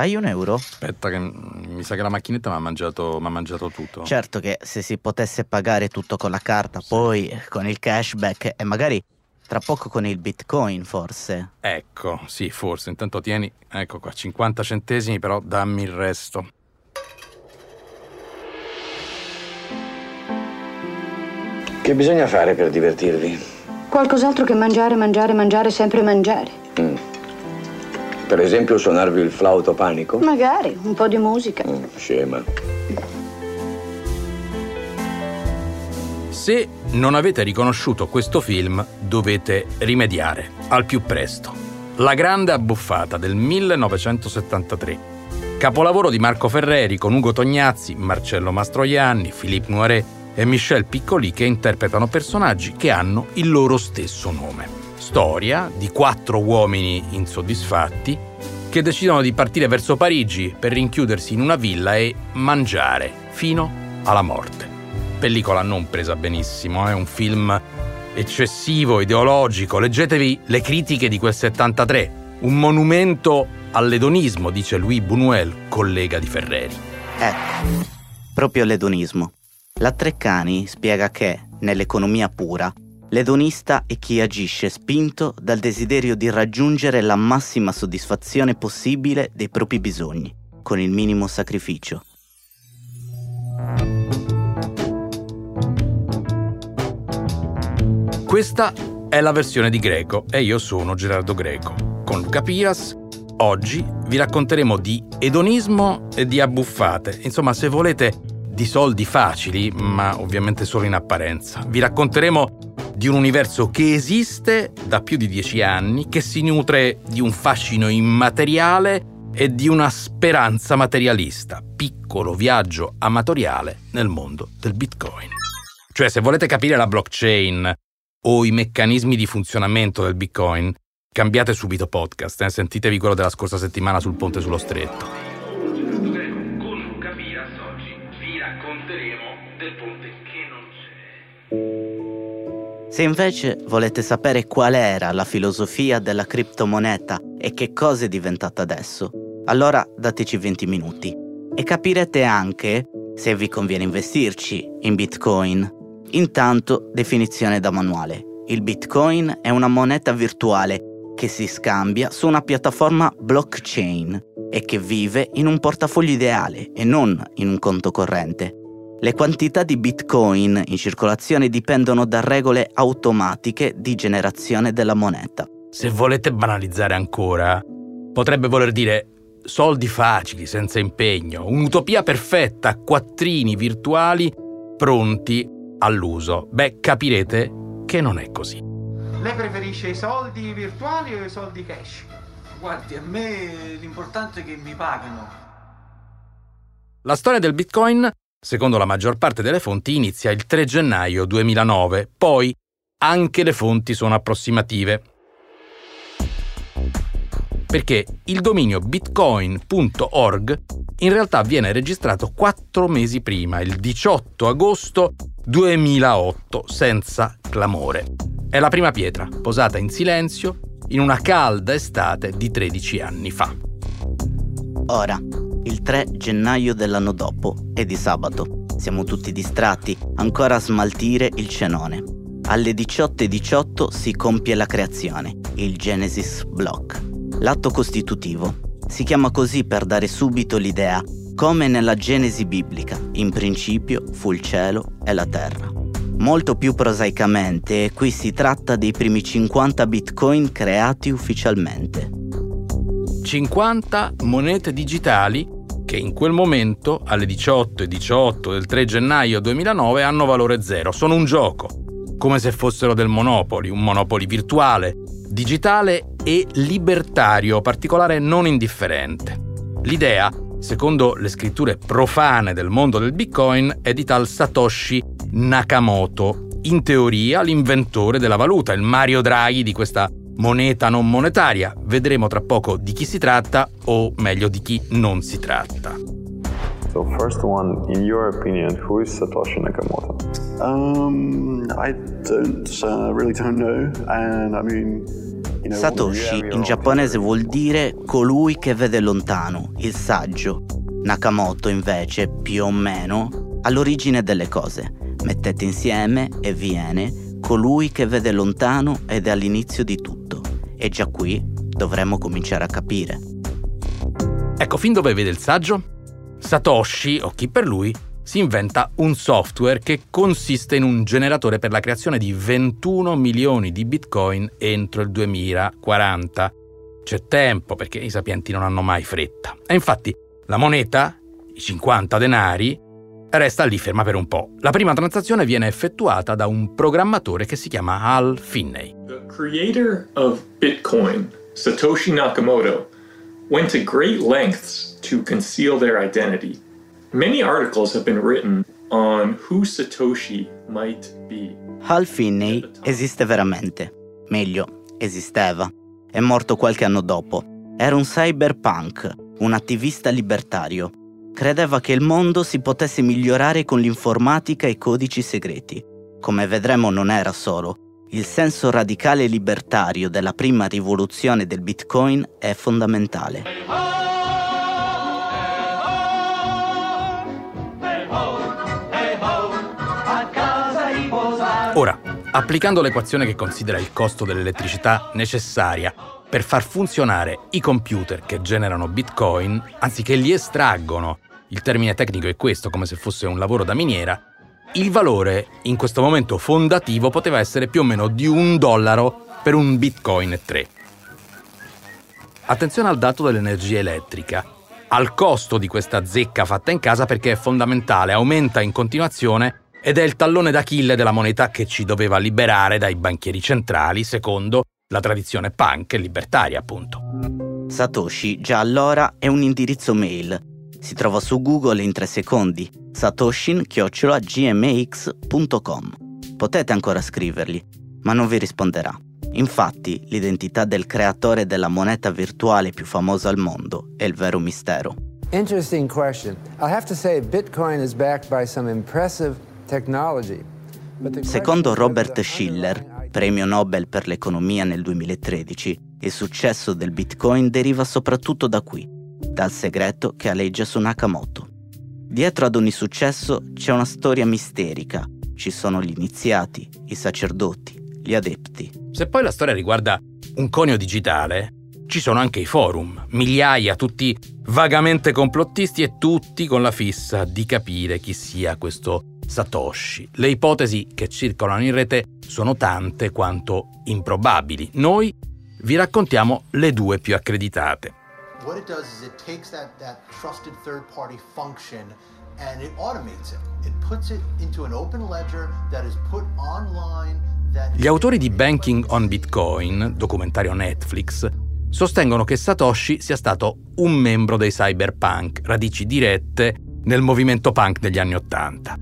Hai un euro? Aspetta, che mi sa che la macchinetta mi ha mangiato, mangiato, tutto. Certo che se si potesse pagare tutto con la carta, sì. poi con il cashback e magari tra poco con il bitcoin, forse. Ecco, sì, forse. Intanto tieni, ecco qua, 50 centesimi, però dammi il resto. Che bisogna fare per divertirvi? Qualcos'altro che mangiare, mangiare, mangiare, sempre mangiare. Mm. Per esempio suonarvi il flauto panico? Magari, un po' di musica. Mm, scema. Se non avete riconosciuto questo film, dovete rimediare al più presto. La grande abbuffata del 1973. Capolavoro di Marco Ferreri con Ugo Tognazzi, Marcello Mastroianni, Philippe Noiret e Michel Piccoli che interpretano personaggi che hanno il loro stesso nome storia di quattro uomini insoddisfatti che decidono di partire verso Parigi per rinchiudersi in una villa e mangiare fino alla morte. Pellicola non presa benissimo, è un film eccessivo, ideologico. Leggetevi le critiche di quel 73, un monumento all'edonismo, dice Louis Buñuel, collega di Ferreri. Ecco, proprio l'edonismo. La Treccani spiega che, nell'economia pura, L'edonista è chi agisce spinto dal desiderio di raggiungere la massima soddisfazione possibile dei propri bisogni, con il minimo sacrificio. Questa è la versione di Greco e io sono Gerardo Greco. Con Luca Piras oggi vi racconteremo di edonismo e di abbuffate. Insomma, se volete di soldi facili, ma ovviamente solo in apparenza. Vi racconteremo di un universo che esiste da più di dieci anni, che si nutre di un fascino immateriale e di una speranza materialista, piccolo viaggio amatoriale nel mondo del Bitcoin. Cioè, se volete capire la blockchain o i meccanismi di funzionamento del Bitcoin, cambiate subito podcast, eh? sentitevi quello della scorsa settimana sul ponte sullo stretto. Se invece volete sapere qual era la filosofia della criptomoneta e che cosa è diventata adesso, allora dateci 20 minuti e capirete anche se vi conviene investirci in Bitcoin. Intanto, definizione da manuale. Il Bitcoin è una moneta virtuale che si scambia su una piattaforma blockchain e che vive in un portafoglio ideale e non in un conto corrente. Le quantità di bitcoin in circolazione dipendono da regole automatiche di generazione della moneta. Se volete banalizzare ancora, potrebbe voler dire soldi facili, senza impegno, un'utopia perfetta, quattrini virtuali pronti all'uso. Beh, capirete che non è così. Lei preferisce i soldi virtuali o i soldi cash? Guardi, a me l'importante è che mi pagano. La storia del Bitcoin secondo la maggior parte delle fonti, inizia il 3 gennaio 2009, poi anche le fonti sono approssimative. Perché il dominio bitcoin.org in realtà viene registrato quattro mesi prima, il 18 agosto 2008, senza clamore. È la prima pietra, posata in silenzio in una calda estate di 13 anni fa. Ora, il 3 gennaio dell'anno dopo è di sabato. Siamo tutti distratti, ancora a smaltire il cenone. Alle 18.18 18 si compie la creazione, il Genesis Block. L'atto costitutivo. Si chiama così per dare subito l'idea, come nella Genesi biblica, in principio fu il cielo e la terra. Molto più prosaicamente, qui si tratta dei primi 50 bitcoin creati ufficialmente. 50 monete digitali che in quel momento, alle 18.18 18 del 3 gennaio 2009, hanno valore zero. Sono un gioco, come se fossero del Monopoli, un Monopoli virtuale, digitale e libertario, particolare non indifferente. L'idea secondo le scritture profane del mondo del Bitcoin, è di tal Satoshi Nakamoto, in teoria l'inventore della valuta, il Mario Draghi di questa moneta non monetaria. Vedremo tra poco di chi si tratta o meglio di chi non si tratta. So first one, in your opinion, who is Satoshi Nakamoto? Um, I don't uh, really don't know, and I mean. Satoshi in giapponese vuol dire colui che vede lontano, il saggio. Nakamoto invece, più o meno, ha l'origine delle cose. Mettete insieme e viene colui che vede lontano ed è all'inizio di tutto. E già qui dovremmo cominciare a capire. Ecco fin dove vede il saggio? Satoshi, o chi per lui, si inventa un software che consiste in un generatore per la creazione di 21 milioni di bitcoin entro il 2040. C'è tempo perché i sapienti non hanno mai fretta. E infatti la moneta, i 50 denari, resta lì ferma per un po'. La prima transazione viene effettuata da un programmatore che si chiama Hal Finney. The creator of Bitcoin, Satoshi Nakamoto, went to great lengths to conceal their identity. Many articles have been written on who Satoshi might be. Hal Finney esiste veramente. Meglio, esisteva. È morto qualche anno dopo. Era un cyberpunk, un attivista libertario. Credeva che il mondo si potesse migliorare con l'informatica e i codici segreti. Come vedremo non era solo. Il senso radicale libertario della prima rivoluzione del Bitcoin è fondamentale. Ora, applicando l'equazione che considera il costo dell'elettricità necessaria per far funzionare i computer che generano bitcoin, anziché li estraggono, il termine tecnico è questo, come se fosse un lavoro da miniera, il valore in questo momento fondativo poteva essere più o meno di un dollaro per un bitcoin 3. Attenzione al dato dell'energia elettrica, al costo di questa zecca fatta in casa perché è fondamentale, aumenta in continuazione ed è il tallone d'Achille della moneta che ci doveva liberare dai banchieri centrali, secondo la tradizione punk e libertaria, appunto. Satoshi già allora è un indirizzo mail. Si trova su Google in tre secondi. satoshin-gmx.com. Potete ancora scrivergli, ma non vi risponderà. Infatti, l'identità del creatore della moneta virtuale più famosa al mondo è il vero mistero. Interesting question. I'll have to say Bitcoin is backed by some impressive Secondo Robert Schiller, premio Nobel per l'economia nel 2013, il successo del Bitcoin deriva soprattutto da qui, dal segreto che aleggia su Nakamoto. Dietro ad ogni successo c'è una storia misterica, ci sono gli iniziati, i sacerdoti, gli adepti. Se poi la storia riguarda un conio digitale, ci sono anche i forum, migliaia, tutti vagamente complottisti e tutti con la fissa di capire chi sia questo Satoshi. Le ipotesi che circolano in rete sono tante quanto improbabili. Noi vi raccontiamo le due più accreditate. What it does is it takes that, that trusted third party function and it automates it. It puts it into an open ledger that is put online gli autori di Banking on Bitcoin, documentario Netflix, sostengono che Satoshi sia stato un membro dei cyberpunk, radici dirette nel movimento punk degli anni Ottanta.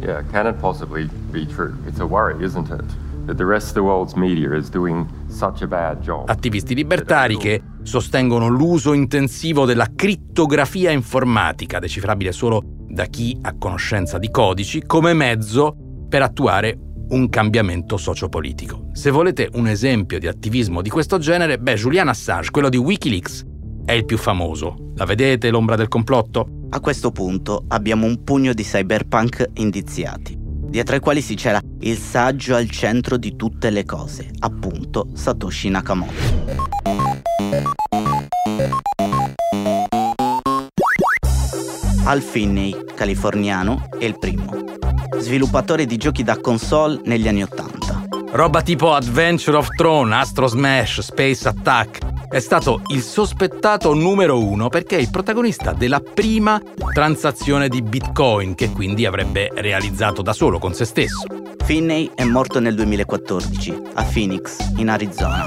Yeah, can it possibly be true? It's a worry, isn't it? That the rest of the world's media is doing such a bad job. Attivisti libertari che sostengono l'uso intensivo della crittografia informatica, decifrabile solo da chi ha conoscenza di codici, come mezzo per attuare un cambiamento sociopolitico. Se volete un esempio di attivismo di questo genere, beh, Julian Assange, quello di Wikileaks, è il più famoso. La vedete l'ombra del complotto? A questo punto abbiamo un pugno di cyberpunk indiziati, dietro ai quali si c'era il saggio al centro di tutte le cose, appunto Satoshi Nakamoto. Al Finney, californiano, è il primo. Sviluppatore di giochi da console negli anni Ottanta. Roba tipo Adventure of Throne, Astro Smash, Space Attack è stato il sospettato numero uno perché è il protagonista della prima transazione di Bitcoin che quindi avrebbe realizzato da solo con se stesso. Finney è morto nel 2014 a Phoenix, in Arizona.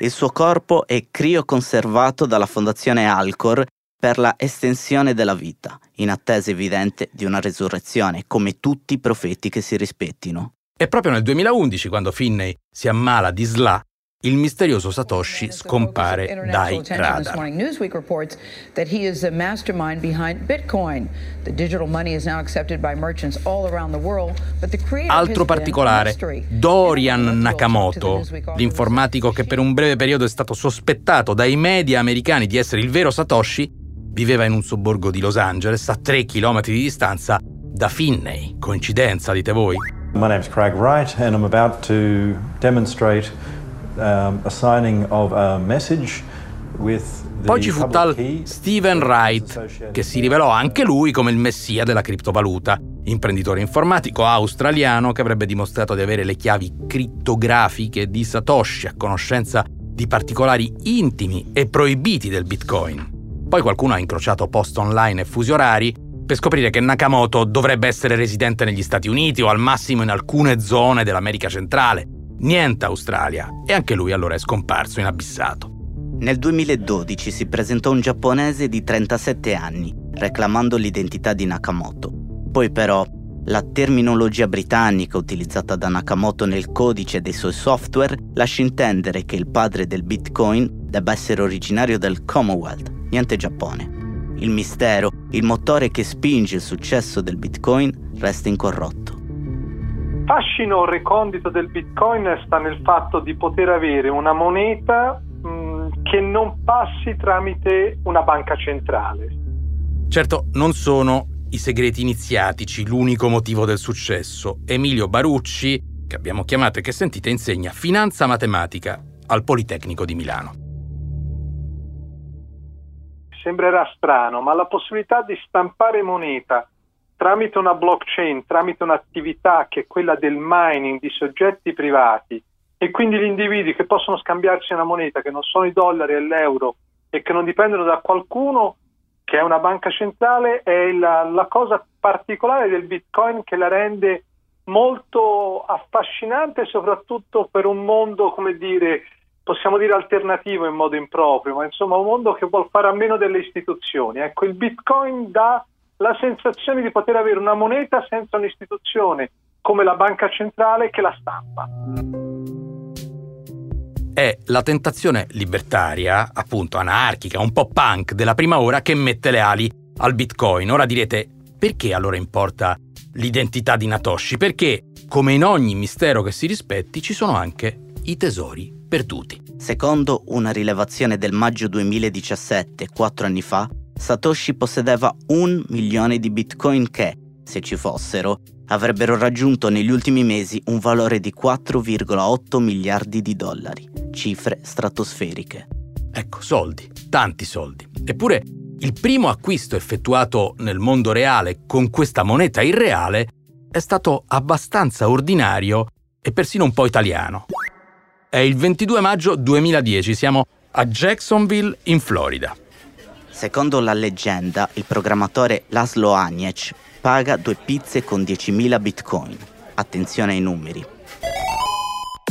Il suo corpo è crioconservato dalla fondazione Alcor per la estensione della vita, in attesa evidente di una resurrezione, come tutti i profeti che si rispettino. E proprio nel 2011, quando Finney si ammala di SLA, il misterioso Satoshi scompare dai radar. Altro particolare, Dorian Nakamoto, l'informatico che per un breve periodo è stato sospettato dai media americani di essere il vero Satoshi, viveva in un sobborgo di Los Angeles a 3 km di distanza da Finney. Coincidenza, dite voi? My name is Craig Wright and I'm about to demonstrate um, a signing of a message poi ci fu tal Steven Wright, che si rivelò anche lui come il messia della criptovaluta, imprenditore informatico australiano che avrebbe dimostrato di avere le chiavi crittografiche di Satoshi a conoscenza di particolari intimi e proibiti del Bitcoin. Poi qualcuno ha incrociato post online e fusi orari per scoprire che Nakamoto dovrebbe essere residente negli Stati Uniti o al massimo in alcune zone dell'America centrale, niente Australia, e anche lui allora è scomparso inabissato. Nel 2012 si presentò un giapponese di 37 anni, reclamando l'identità di Nakamoto. Poi però la terminologia britannica utilizzata da Nakamoto nel codice dei suoi software lascia intendere che il padre del Bitcoin debba essere originario del Commonwealth, niente Giappone. Il mistero, il motore che spinge il successo del Bitcoin, resta incorrotto fascino recondito del Bitcoin sta nel fatto di poter avere una moneta mh, mm, che non passi tramite una banca centrale. Certo, non sono i segreti iniziatici l'unico motivo del successo. Emilio Barucci, che abbiamo chiamato e che sentite, insegna finanza matematica al Politecnico di Milano. Sembrerà strano, ma la possibilità di stampare moneta tramite una blockchain, tramite un'attività che è quella del mining di soggetti privati e quindi gli individui che possono scambiarsi una moneta che non sono i dollari e l'euro e che non dipendono da qualcuno che è una banca centrale è la, la cosa particolare del bitcoin che la rende molto affascinante soprattutto per un mondo come dire possiamo dire alternativo in modo improprio ma insomma un mondo che vuole fare a meno delle istituzioni ecco il bitcoin dà la sensazione di poter avere una moneta senza un'istituzione come la banca centrale che la stampa. È la tentazione libertaria, appunto anarchica, un po' punk della prima ora che mette le ali al bitcoin. Ora direte, perché allora importa l'identità di Natoshi? Perché, come in ogni mistero che si rispetti, ci sono anche i tesori perduti. Secondo una rilevazione del maggio 2017, quattro anni fa, Satoshi possedeva un milione di bitcoin che, se ci fossero, avrebbero raggiunto negli ultimi mesi un valore di 4,8 miliardi di dollari, cifre stratosferiche. Ecco, soldi, tanti soldi. Eppure il primo acquisto effettuato nel mondo reale con questa moneta irreale è stato abbastanza ordinario e persino un po' italiano. È il 22 maggio 2010, siamo a Jacksonville, in Florida. Secondo la leggenda, il programmatore Laszlo Agnec paga due pizze con 10.000 bitcoin. Attenzione ai numeri.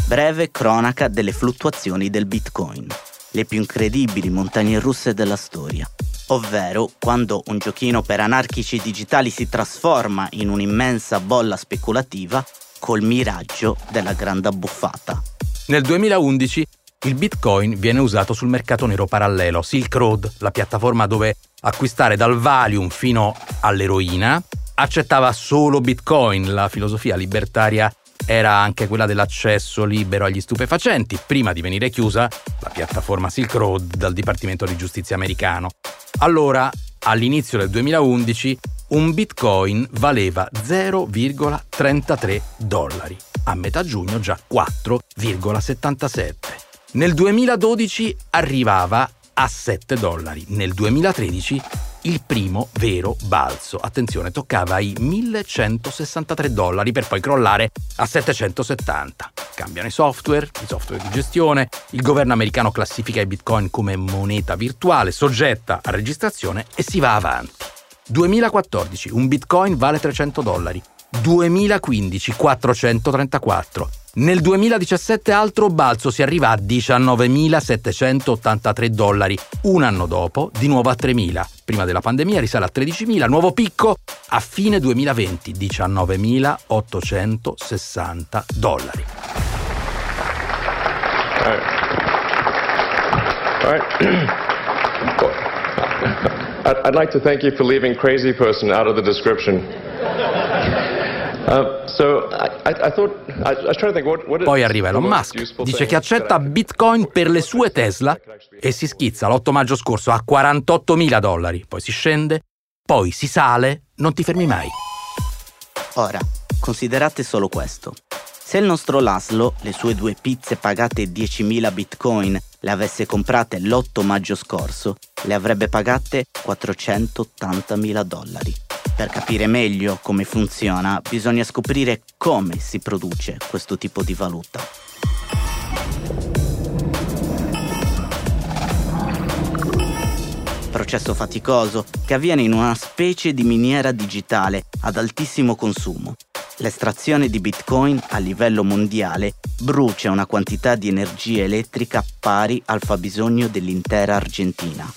Breve cronaca delle fluttuazioni del bitcoin. Le più incredibili montagne russe della storia. Ovvero quando un giochino per anarchici digitali si trasforma in un'immensa bolla speculativa col miraggio della grande abbuffata. Nel 2011 il Bitcoin viene usato sul mercato nero parallelo, Silk Road, la piattaforma dove acquistare dal Valium fino all'eroina, accettava solo Bitcoin, la filosofia libertaria era anche quella dell'accesso libero agli stupefacenti, prima di venire chiusa la piattaforma Silk Road dal Dipartimento di Giustizia americano. Allora, all'inizio del 2011, un bitcoin valeva 0,33 dollari, a metà giugno già 4,77. Nel 2012 arrivava a 7 dollari, nel 2013 il primo vero balzo. Attenzione, toccava i 1163 dollari per poi crollare a 770. Cambiano i software, i software di gestione, il governo americano classifica i bitcoin come moneta virtuale soggetta a registrazione e si va avanti. 2014 un bitcoin vale 300 dollari. 2015 434. Nel 2017 altro balzo si arriva a 19.783 dollari. Un anno dopo, di nuovo a 3.000. Prima della pandemia risale a 13.000, nuovo picco a fine 2020, 19.860 dollari. Right. All right. I'd like to thank you for leaving crazy person out of the description. Poi arriva Elon Musk, dice che accetta Bitcoin per le sue Tesla e si schizza l'8 maggio scorso a 48.000 dollari. Poi si scende, poi si sale, non ti fermi mai. Ora, considerate solo questo. Se il nostro Laszlo le sue due pizze pagate 10.000 bitcoin le avesse comprate l'8 maggio scorso, le avrebbe pagate 480.000 dollari. Per capire meglio come funziona, bisogna scoprire come si produce questo tipo di valuta. Processo faticoso che avviene in una specie di miniera digitale ad altissimo consumo. L'estrazione di Bitcoin a livello mondiale brucia una quantità di energia elettrica pari al fabbisogno dell'intera Argentina.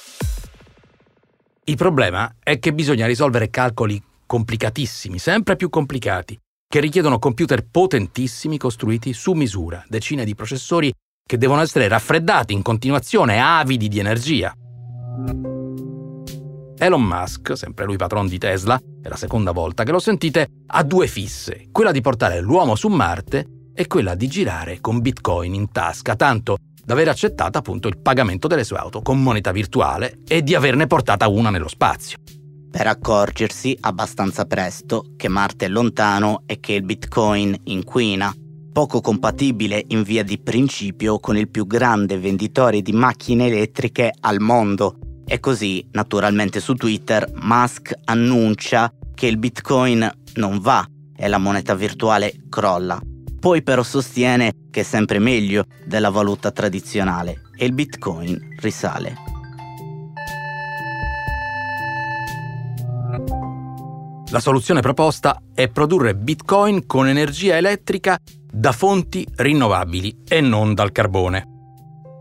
Il problema è che bisogna risolvere calcoli complicatissimi, sempre più complicati, che richiedono computer potentissimi costruiti su misura, decine di processori che devono essere raffreddati in continuazione, avidi di energia. Elon Musk, sempre lui patron di Tesla, è la seconda volta che lo sentite, ha due fisse, quella di portare l'uomo su Marte e quella di girare con Bitcoin in tasca, tanto da aver accettato appunto il pagamento delle sue auto con moneta virtuale e di averne portata una nello spazio. Per accorgersi abbastanza presto che Marte è lontano e che il Bitcoin inquina, poco compatibile in via di principio con il più grande venditore di macchine elettriche al mondo. E così, naturalmente su Twitter, Musk annuncia che il Bitcoin non va e la moneta virtuale crolla. Poi però sostiene che è sempre meglio della valuta tradizionale e il Bitcoin risale. La soluzione proposta è produrre Bitcoin con energia elettrica da fonti rinnovabili e non dal carbone.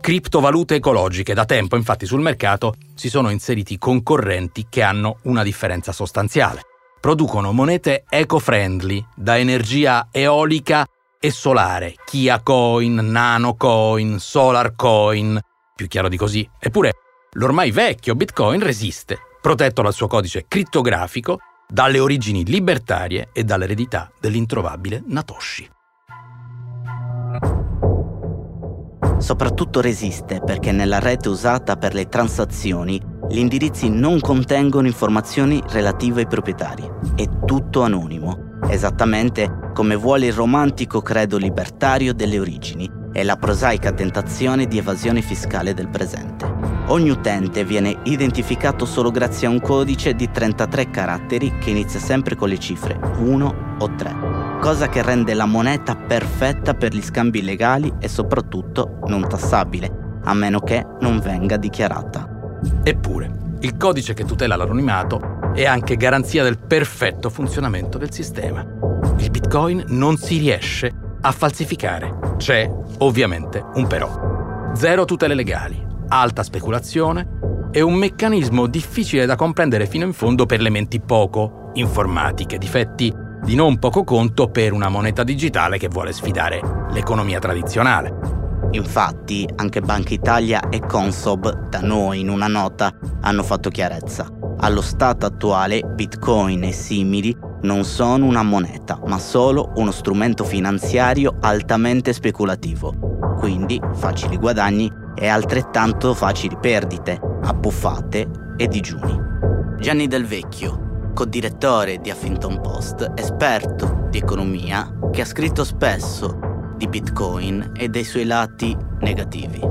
Criptovalute ecologiche da tempo infatti sul mercato si sono inseriti concorrenti che hanno una differenza sostanziale. Producono monete eco-friendly da energia eolica e solare, Kia Coin, Nano Coin, Solar Coin, più chiaro di così. Eppure l'ormai vecchio Bitcoin resiste, protetto dal suo codice crittografico, dalle origini libertarie e dall'eredità dell'introvabile Natoshi. Soprattutto resiste perché nella rete usata per le transazioni gli indirizzi non contengono informazioni relative ai proprietari. È tutto anonimo, esattamente come vuole il romantico credo libertario delle origini e la prosaica tentazione di evasione fiscale del presente. Ogni utente viene identificato solo grazie a un codice di 33 caratteri che inizia sempre con le cifre 1 o 3, cosa che rende la moneta perfetta per gli scambi illegali e soprattutto non tassabile, a meno che non venga dichiarata. Eppure, il codice che tutela l'anonimato è anche garanzia del perfetto funzionamento del sistema. Il Bitcoin non si riesce a falsificare. C'è, ovviamente, un però. Zero tutele legali, alta speculazione e un meccanismo difficile da comprendere fino in fondo per le menti poco informatiche, difetti di non poco conto per una moneta digitale che vuole sfidare l'economia tradizionale. Infatti, anche Banca Italia e Consob, da noi in una nota, hanno fatto chiarezza. Allo stato attuale, Bitcoin e simili non sono una moneta, ma solo uno strumento finanziario altamente speculativo. Quindi facili guadagni e altrettanto facili perdite, abbuffate e digiuni. Gianni Del Vecchio, co-direttore di Huffington Post, esperto di economia, che ha scritto spesso di Bitcoin e dei suoi lati negativi.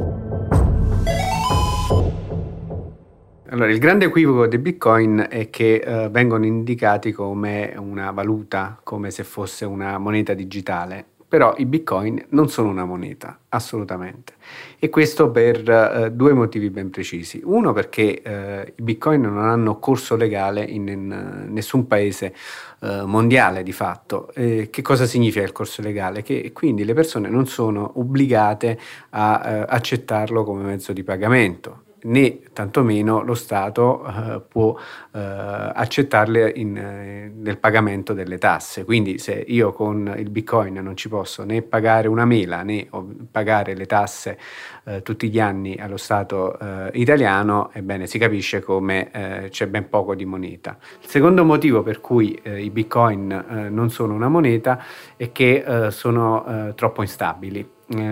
Allora, il grande equivoco di Bitcoin è che eh, vengono indicati come una valuta, come se fosse una moneta digitale, però i bitcoin non sono una moneta, assolutamente. E questo per eh, due motivi ben precisi. Uno perché eh, i bitcoin non hanno corso legale in, in nessun paese eh, mondiale di fatto. che cosa significa il corso legale? Che quindi le persone non sono obbligate a eh, accettarlo come mezzo di pagamento né tantomeno lo Stato eh, può eh, accettarle in, eh, nel pagamento delle tasse. Quindi se io con il Bitcoin non ci posso né pagare una mela né pagare le tasse eh, tutti gli anni allo Stato eh, italiano, ebbene si capisce come eh, c'è ben poco di moneta. Il secondo motivo per cui i Bitcoin non sono una moneta è che sono troppo instabili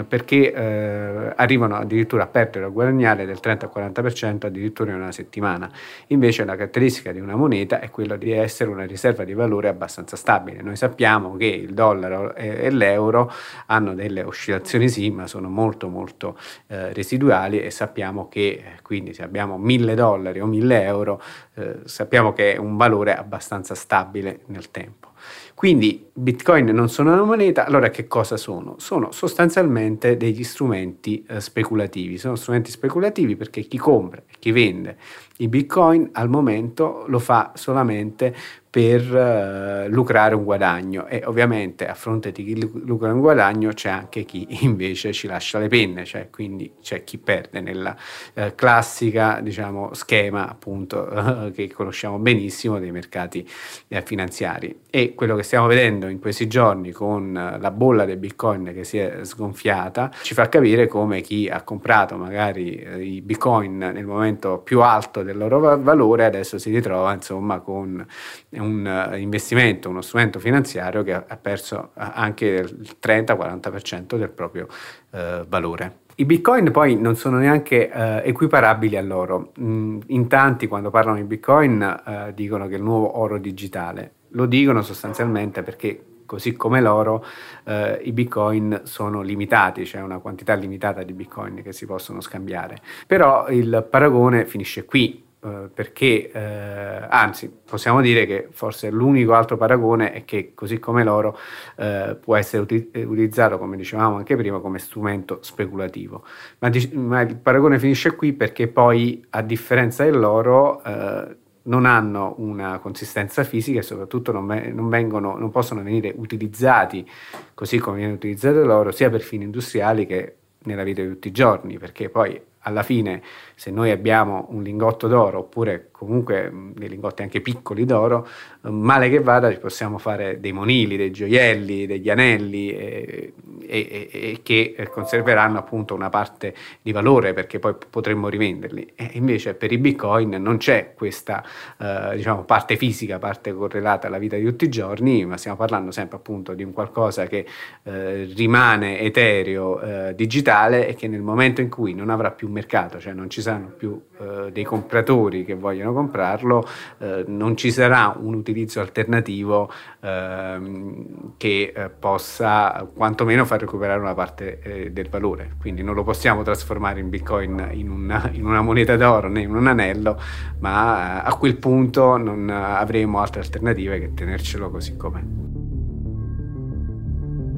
perché arrivano addirittura a perdere o a guadagnare del 30-40% addirittura in una settimana. Invece la caratteristica di una moneta è quella di essere una riserva di valore abbastanza stabile. Noi sappiamo che il dollaro e, e l'euro hanno delle oscillazioni sì, ma sono molto molto eh, residuali e sappiamo che eh, quindi se abbiamo 1000 dollari o 1000 euro eh, sappiamo che è un valore abbastanza stabile nel tempo. Quindi bitcoin non sono una moneta, allora che cosa sono? Sono sostanzialmente degli strumenti eh, speculativi, sono strumenti speculativi perché chi compra e chi vende i bitcoin al momento lo fa solamente per uh, lucrare un guadagno e ovviamente a fronte di chi lucra un guadagno c'è anche chi invece ci lascia le penne, cioè quindi c'è chi perde nella uh, classica diciamo, schema appunto uh, che conosciamo benissimo dei mercati eh, finanziari. E quello che stiamo vedendo in questi giorni con la bolla del bitcoin che si è sgonfiata ci fa capire come chi ha comprato magari i bitcoin nel momento più alto del loro valore adesso si ritrova insomma con un uh, investimento, uno strumento finanziario che ha perso anche il 30-40% del proprio uh, valore. I bitcoin poi non sono neanche uh, equiparabili a loro. Mm, in tanti quando parlano di bitcoin uh, dicono che è il nuovo oro digitale. Lo dicono sostanzialmente perché così come l'oro uh, i bitcoin sono limitati, c'è cioè una quantità limitata di bitcoin che si possono scambiare. Però il paragone finisce qui eh, perché, eh, anzi, possiamo dire che forse l'unico altro paragone è che così come l'oro eh, può essere uti- utilizzato, come dicevamo anche prima, come strumento speculativo. Ma, dic- ma, il paragone finisce qui perché poi, a differenza dell'oro, eh, non hanno una consistenza fisica e soprattutto non, non, vengono, non possono venire utilizzati così come viene utilizzato l'oro, sia per fini industriali che nella vita di tutti i giorni, perché poi alla fine se noi abbiamo un lingotto d'oro oppure comunque dei lingotti anche piccoli d'oro, male che vada ci possiamo fare dei monili, dei gioielli, degli anelli e, e, e che conserveranno appunto una parte di valore perché poi potremmo rivenderli. E invece per i bitcoin non c'è questa eh, diciamo, parte fisica, parte correlata alla vita di tutti i giorni, ma stiamo parlando sempre appunto di un qualcosa che eh, rimane etereo, eh, digitale e che nel momento in cui non avrà più mercato, cioè non ci saranno più eh, dei compratori che vogliono comprarlo, eh, non ci sarà un utilizzo alternativo ehm, che eh, possa quantomeno far recuperare una parte eh, del valore. Quindi non lo possiamo trasformare in bitcoin in una, in una moneta d'oro né in un anello, ma a quel punto non avremo altre alternative che tenercelo così com'è.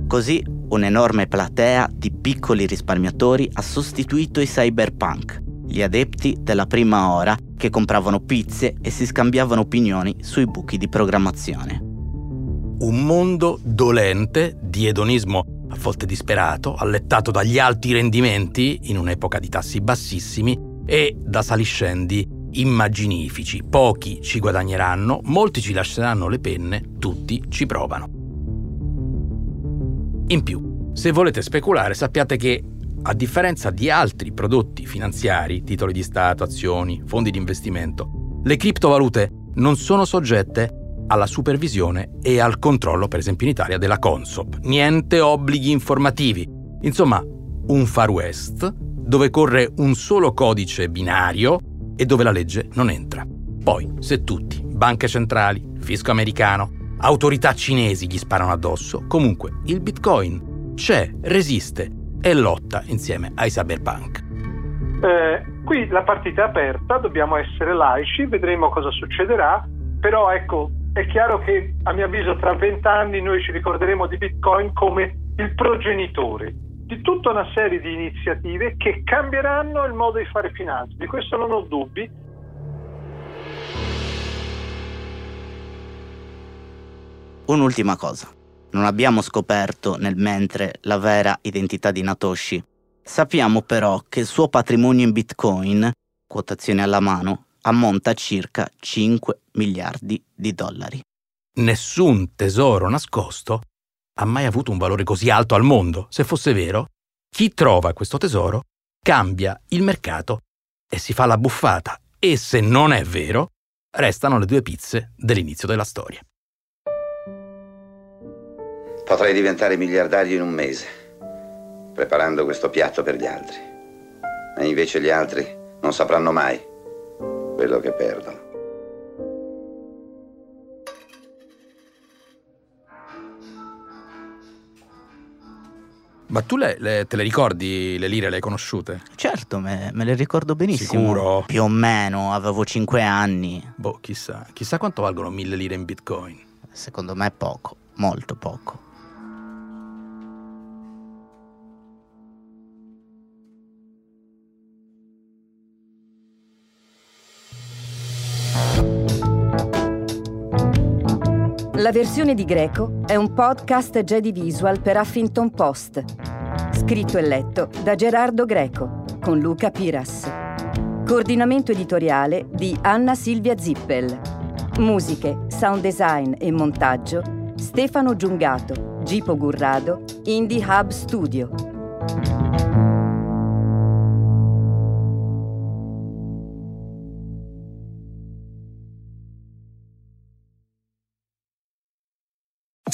Così un'enorme platea di piccoli risparmiatori ha sostituito i cyberpunk, gli adepti della prima ora che compravano pizze e si scambiavano opinioni sui buchi di programmazione. Un mondo dolente di edonismo a volte disperato, allettato dagli alti rendimenti in un'epoca di tassi bassissimi e da saliscendi immaginifici. Pochi ci guadagneranno, molti ci lasceranno le penne, tutti ci provano. In più, se volete speculare sappiate che, a differenza di altri prodotti finanziari, titoli di Stato, azioni, fondi di investimento, le criptovalute non sono soggette alla supervisione e al controllo, per esempio in Italia, della Consop. Niente obblighi informativi. Insomma, un Far West dove corre un solo codice binario e dove la legge non entra. Poi, se tutti, banche centrali, fisco americano, autorità cinesi gli sparano addosso, comunque il Bitcoin c'è, resiste e lotta insieme ai cyberpunk. Eh, qui la partita è aperta, dobbiamo essere laici, vedremo cosa succederà, però ecco, è chiaro che a mio avviso tra vent'anni noi ci ricorderemo di Bitcoin come il progenitore di tutta una serie di iniziative che cambieranno il modo di fare finanza. Di questo non ho dubbi. Un'ultima cosa. Non abbiamo scoperto nel mentre la vera identità di Natoshi. Sappiamo però che il suo patrimonio in bitcoin, quotazioni alla mano, ammonta a circa 5 miliardi di dollari. Nessun tesoro nascosto ha mai avuto un valore così alto al mondo. Se fosse vero, chi trova questo tesoro cambia il mercato e si fa la buffata. E se non è vero, restano le due pizze dell'inizio della storia. Potrei diventare miliardario in un mese, preparando questo piatto per gli altri. E invece gli altri non sapranno mai quello che perdono. Ma tu le, le, te le ricordi le lire, le hai conosciute? Certo, me, me le ricordo benissimo. Sicuro? Più o meno, avevo 5 anni. Boh, chissà. Chissà quanto valgono mille lire in bitcoin. Secondo me poco, molto poco. La versione di Greco è un podcast Jedi Visual per Huffington Post. Scritto e letto da Gerardo Greco con Luca Piras. Coordinamento editoriale di Anna Silvia Zippel. Musiche, sound design e montaggio Stefano Giungato, Gipo Gurrado, Indie Hub Studio.